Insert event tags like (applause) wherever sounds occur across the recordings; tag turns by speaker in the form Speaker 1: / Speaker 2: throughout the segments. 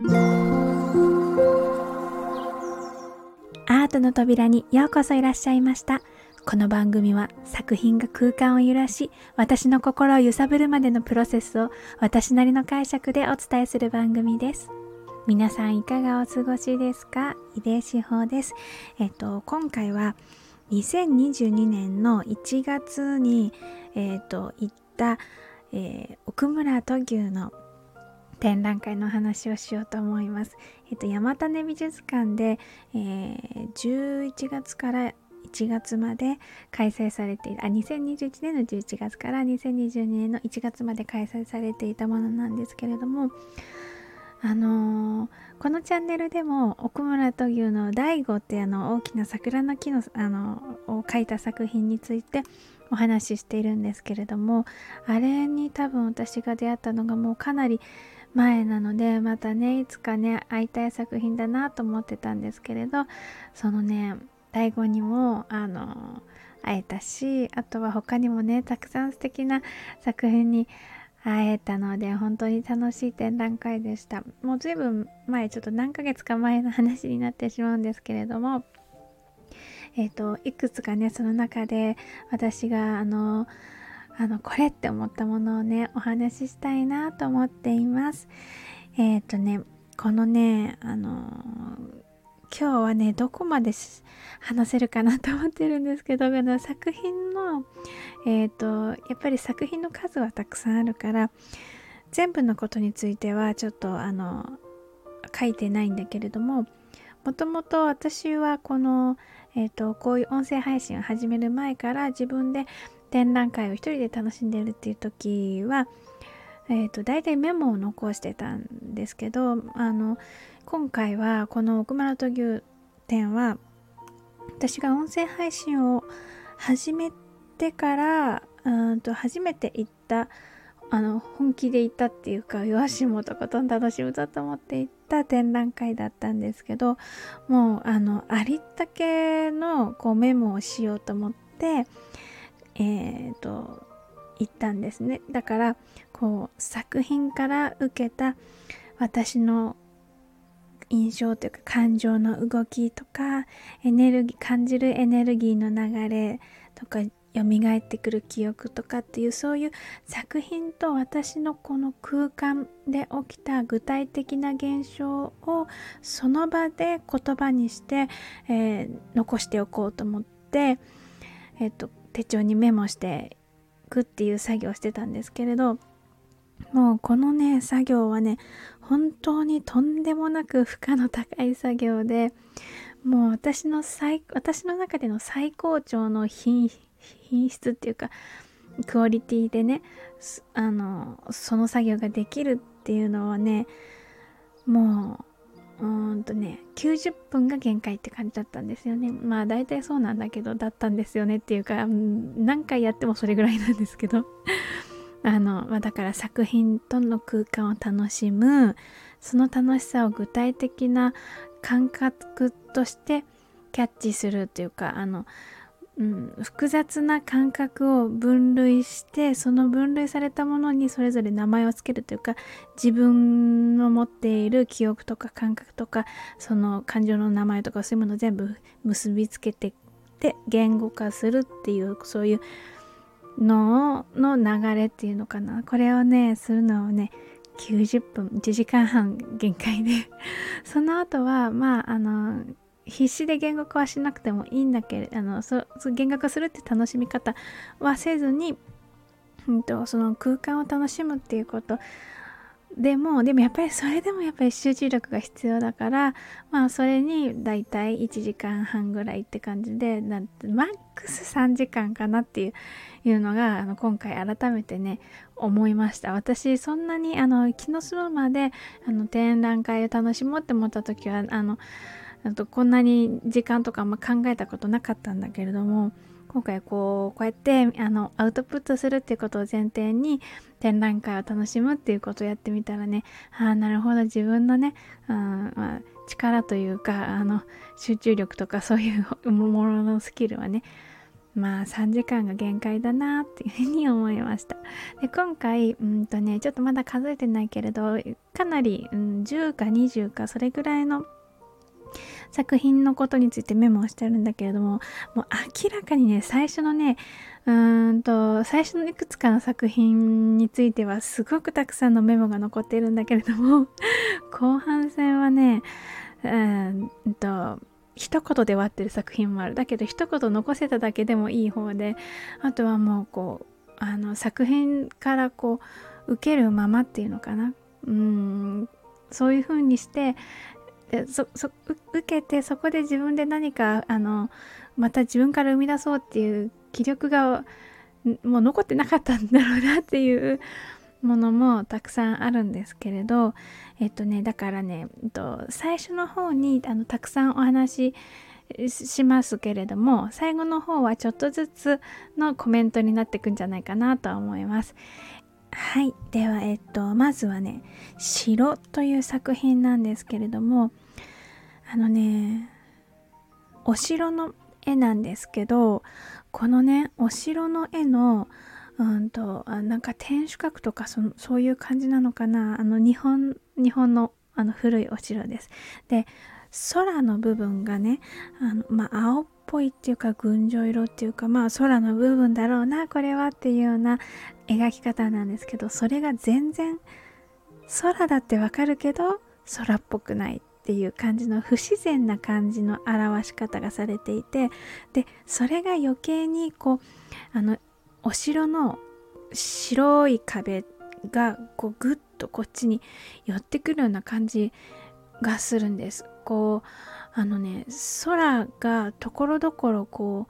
Speaker 1: アートの扉にようこそいらっしゃいました。この番組は作品が空間を揺らし私の心を揺さぶるまでのプロセスを私なりの解釈でお伝えする番組です。皆さんいかがお過ごしですか？井出志保です。えっと今回は2022年の1月にえっと行った、えー、奥村土牛の展覧会の話をしようと思います。えっと、山種美術館で、えー、11月から1月まで開催されているあ2021年の11月から2022年の1月まで開催されていたものなんですけれどもあのー、このチャンネルでも奥村土牛の醍醐ってあの大きな桜の木のあのを描いた作品についてお話ししているんですけれどもあれに多分私が出会ったのがもうかなり前なのでまたねいつかね会いたい作品だなと思ってたんですけれどそのね第5にもあの会えたしあとは他にもねたくさん素敵な作品に会えたので本当に楽しい展覧会でした。もう随分前ちょっと何ヶ月か前の話になってしまうんですけれどもえっ、ー、といくつかねその中で私があのあのこれって思ったものをねお話ししたいなと思っています。えっ、ー、とねこのねあの今日はねどこまで話せるかなと思ってるんですけど作品のえっ、ー、とやっぱり作品の数はたくさんあるから全部のことについてはちょっとあの書いてないんだけれどももともと私はこの、えーと、こういう音声配信を始める前から自分で展覧会を一人で楽しんでるっていう時は、えーと、大体メモを残してたんですけどあの今回はこの奥丸と牛展は私が音声配信を始めてからうんと初めて行ったあの本気で行ったっていうか弱しもとことん楽しむぞと思って行った展覧会だったんですけどもうあのありったけのこうメモをしようと思ってえ、ー、と行ったんですね。だからこう作品から受けた私の印象というか感情の動きとかエネルギー感じるエネルギーの流れとか蘇ってくる記憶とかっていうそういう作品と私のこの空間で起きた具体的な現象をその場で言葉にして、えー、残しておこうと思って、えーと、手帳にメモしていくっていう作業をしてたんですけれどもうこのね作業はね本当にとんでもなく負荷の高い作業でもう私の最私の中での最高潮の品質っていうかクオリティでねあのその作業ができるっていうのはねもううーんとね90分が限界って感じだったんですよね。まあ大体そうなんだけどだったんですよねっていうか何回やってもそれぐらいなんですけど。(laughs) あの、まあ、だから作品との空間を楽しむその楽しさを具体的な感覚としてキャッチするというかあの、うん、複雑な感覚を分類してその分類されたものにそれぞれ名前を付けるというか自分の持っている記憶とか感覚とかその感情の名前とかそういうものを全部結びつけてで言語化するっていうそういうのの流れっていうのかな。これをねするのをね90分1時間半限界で。その後はまああの必死で言語化はしなくてもいいんだけれどあのそ言語化するって楽しみ方はせずに、うんと、その空間を楽しむっていうこと。でもでもやっぱりそれでもやっぱり集中力が必要だからまあそれにだいたい1時間半ぐらいって感じでなんマックス3時間かなっていういうのがあの今回改めてね思いました。私そんなにあの気の済むまであの展覧会を楽しもうって思った時はあのあとこんなに時間とかあんま考えたことなかったんだけれども今回こうこうやってあのアウトプットするっていうことを前提に展覧会を楽しむっていうことをやってみたらねああなるほど自分のね、うんまあ、力というかあの集中力とかそういうもののスキルはねまあ3時間が限界だなっていうふうに思いました。で今回うんとねちょっとまだ数えてないけれどかなり、うん、10か20かそれぐらいの作品のことについてメモをしてるんだけれどももう明らかにね最初のねうんと最初のいくつかの作品についてはすごくたくさんのメモが残っているんだけれども (laughs) 後半戦はねうんと一言で終わってる作品もある。だけど一言残せただけでもいい方であとはもうこうあの作品からこう受けるままっていうのかな。うんそういう風にしてでそそ受けてそこで自分で何かあのまた自分から生み出そうっていう気力がもう残ってなかったんだろうなっていうものもたくさんあるんですけれどえっとねだからね、えっと、最初の方にあのたくさんお話しますけれども最後の方はちょっとずつのコメントになっていくんじゃないかなと思います。はい。では、えっと、まずはね、城という作品なんですけれども、あのね、お城の絵なんですけど、このね、お城の絵の、うんと、あなんか天守閣とかそそういう感じなのかな。あの、日本、日本のあの古いお城です。で、空の部分がね、あのまあ、青っぽいっていうか群青色っていうかまあ空の部分だろうなこれはっていうような描き方なんですけどそれが全然空だってわかるけど空っぽくないっていう感じの不自然な感じの表し方がされていてでそれが余計にこうあのお城の白い壁がこうグッとこっちに寄ってくるような感じがするんです。こうあのね空がところどころこ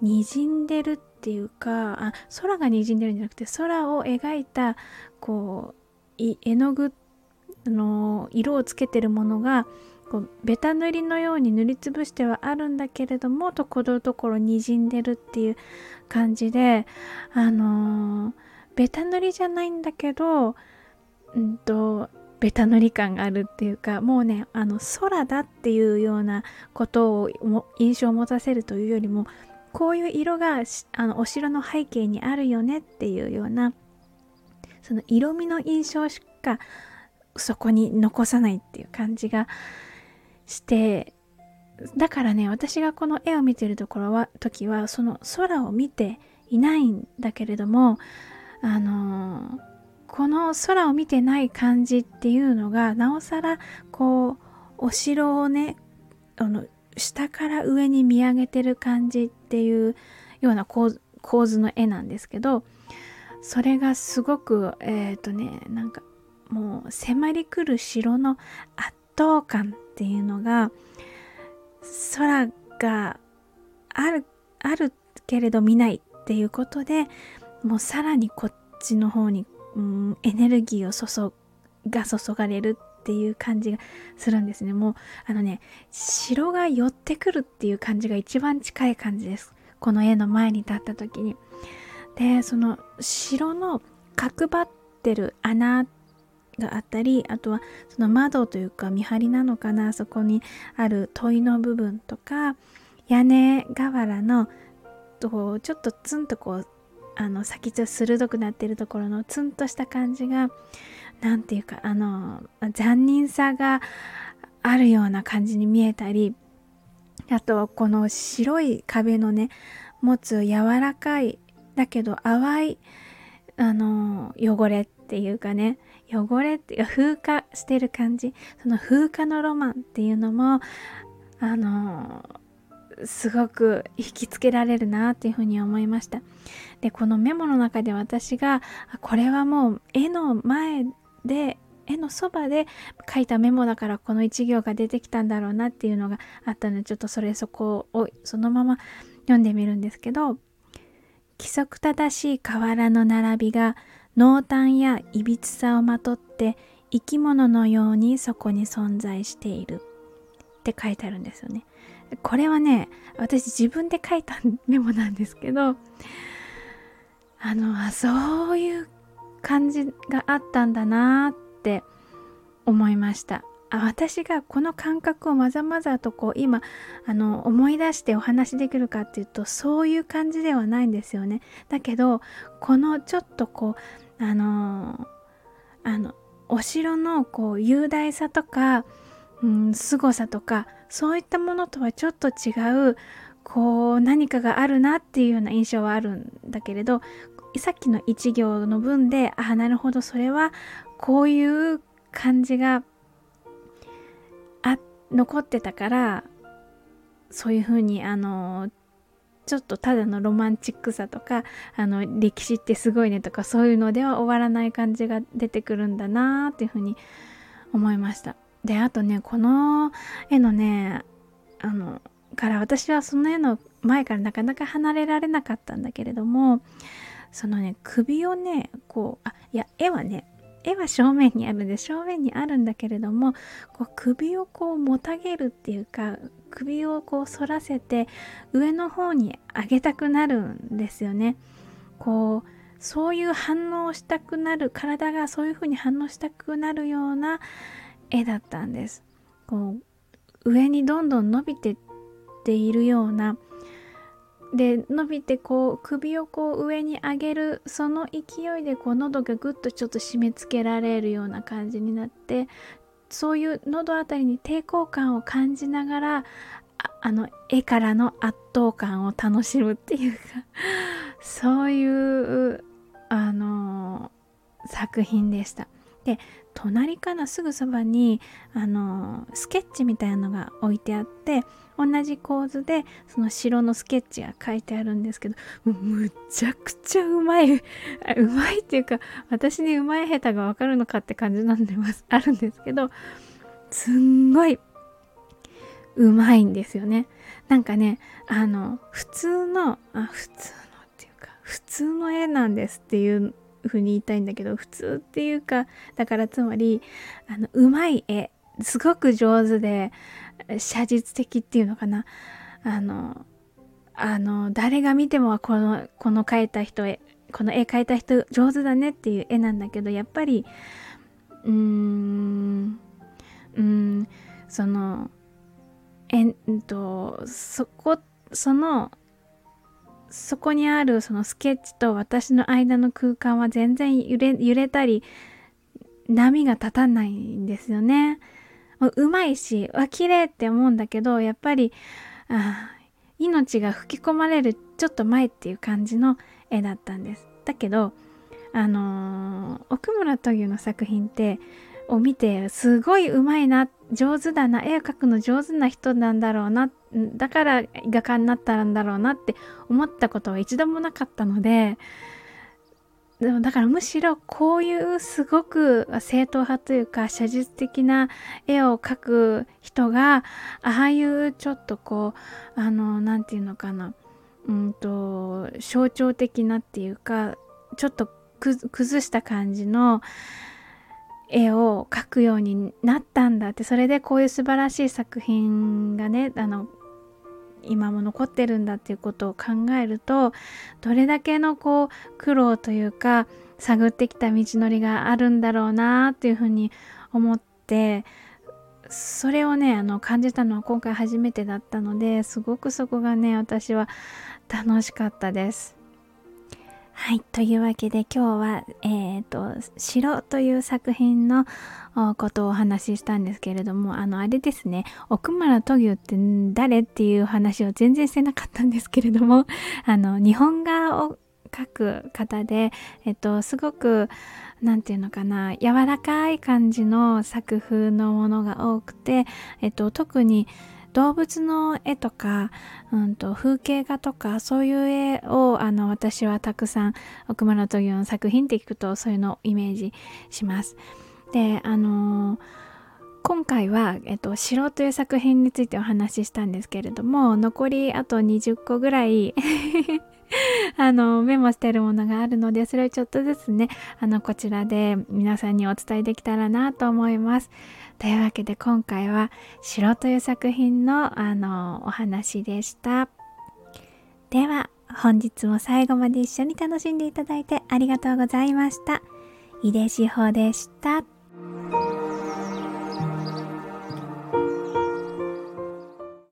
Speaker 1: う滲んでるっていうかあ空が滲んでるんじゃなくて空を描いたこう絵の具の色をつけてるものがこうベタ塗りのように塗りつぶしてはあるんだけれどもところどころ滲んでるっていう感じであのー、ベタ塗りじゃないんだけどうんとベタ塗り感があるっていうかもうねあの空だっていうようなことを印象を持たせるというよりもこういう色があのお城の背景にあるよねっていうようなその色味の印象しかそこに残さないっていう感じがしてだからね私がこの絵を見てるところは時はその空を見ていないんだけれどもあのーこの空を見てない感じっていうのがなおさらこうお城をねあの下から上に見上げてる感じっていうような構図の絵なんですけどそれがすごくえっ、ー、とねなんかもう迫り来る城の圧倒感っていうのが空があるあるけれど見ないっていうことでもうさらにこっちの方にうん、エネルギーを注が注がれるっていう感じがするんですね。もう、あのね、城が寄ってくるっていう感じが一番近い感じです。この絵の前に立った時に。で、その城の角張ってる穴があったり、あとはその窓というか見張りなのかな、そこにある問いの部分とか、屋根瓦のとちょっとツンとこうあの先っちょ鋭くなってるところのツンとした感じが何て言うかあの残忍さがあるような感じに見えたりあとこの白い壁のね持つ柔らかいだけど淡いあの汚れっていうかね汚れっていうか風化してる感じその風化のロマンっていうのもあのすごく引きつけられるなっていうふうに思いましたでこのメモの中で私がこれはもう絵の前で絵のそばで書いたメモだからこの一行が出てきたんだろうなっていうのがあったのでちょっとそれそこをそのまま読んでみるんですけど規則正しい瓦の並びが濃淡やいびつさをまとって生き物のようにそこに存在しているって書いてあるんですよね。これはね私自分で書いたメモなんですけどあのあそういう感じがあったんだなって思いましたあ私がこの感覚をまざまざとこう今あの思い出してお話できるかっていうとそういう感じではないんですよね。だけどこのちょっとこうあのあのお城のこう雄大さとか、うん、凄さとかそういったものとはちょっと違うこう何かがあるなっていうような印象はあるんだけれどさっきの一行の文であなるほどそれはこういう感じがあ残ってたからそういうふうにあのちょっとただのロマンチックさとかあの歴史ってすごいねとかそういうのでは終わらない感じが出てくるんだなっていうふうに思いました。であとねこの絵のねあのから私はその絵の前からなかなか離れられなかったんだけれどもそのね首をねこうあいや絵はね絵は正面にあるんで正面にあるんだけれどもこう首をこうもたげるっていうか首をこう反らせて上の方に上げたくなるんですよね。こうそういう反応したくなる体がそういうふうに反応したくなるような絵だったんです。こう上にどんどん伸びてっているようなで伸びてこう首をこう上に上げるその勢いでこう喉がぐっとちょっと締め付けられるような感じになってそういう喉あたりに抵抗感を感じながらあの絵からの圧倒感を楽しむっていうかそういうあの作品でした。で隣からすぐそばにあのスケッチみたいなのが置いてあって同じ構図でその城のスケッチが書いてあるんですけどむちゃくちゃうまい (laughs) うまいっていうか私にうまい下手がわかるのかって感じなんでます。あるんですけどすんごいうまいんですよね。なんかねあの普通のあ普通のっていうか普通の絵なんですっていうふうに言いたいんだけど普通っていうかだからつまりあのうまい絵すごく上手で写実的っていうのかな。あのあの誰が見てもこのこの描いた人この絵描いた人上手だねっていう絵なんだけどやっぱりうーんうんそのえんとそこそのそこにあるそのスケッチと私の間の空間は全然揺れ揺れたり波が立たないんですよね。うまいしわ綺麗って思うんだけどやっぱりあ命が吹き込まれるちょっと前っていう感じの絵だったんです。だけどあのー、奥村斗牛の作品ってを見てすごいうまいな上手だな。絵を描くの上手な人なんだろうな。だから画家になったんだろうなって思ったことは一度もなかったのででもだからむしろこういうすごく正統派というか写実的な絵を描く人がああいうちょっとこうあの何て言うのかな。うんと象徴的なっていうかちょっと崩した感じの絵を描くようになったんだってそれでこういう素晴らしい作品がねあの今も残ってるんだっていうことを考えるとどれだけのこう苦労というか探ってきた道のりがあるんだろうなっていうふうに思ってそれをねあの感じたのは今回初めてだったのですごくそこがね私は楽しかったです。はい。というわけで今日は、えっ、ー、と、城という作品のことをお話ししたんですけれども、あの、あれですね、奥村斗牛って誰っていう話を全然してなかったんですけれども、(laughs) あの、日本画を描く方で、えっと、すごく、なんていうのかな、柔らかい感じの作風のものが多くて、えっと、特に、動物の絵とか、うんと、風景画とかそういう絵をあの私はたくさん奥村闘牛の作品って聞くとそういうのをイメージします。であのー、今回は、えっと、城という作品についてお話ししたんですけれども残りあと20個ぐらい (laughs) あのメモしてるものがあるのでそれをちょっとずつねあのこちらで皆さんにお伝えできたらなと思います。というわけで今回は「城」という作品のあのお話でした。では本日も最後まで一緒に楽しんでいただいてありがとうございました。井出志保でした。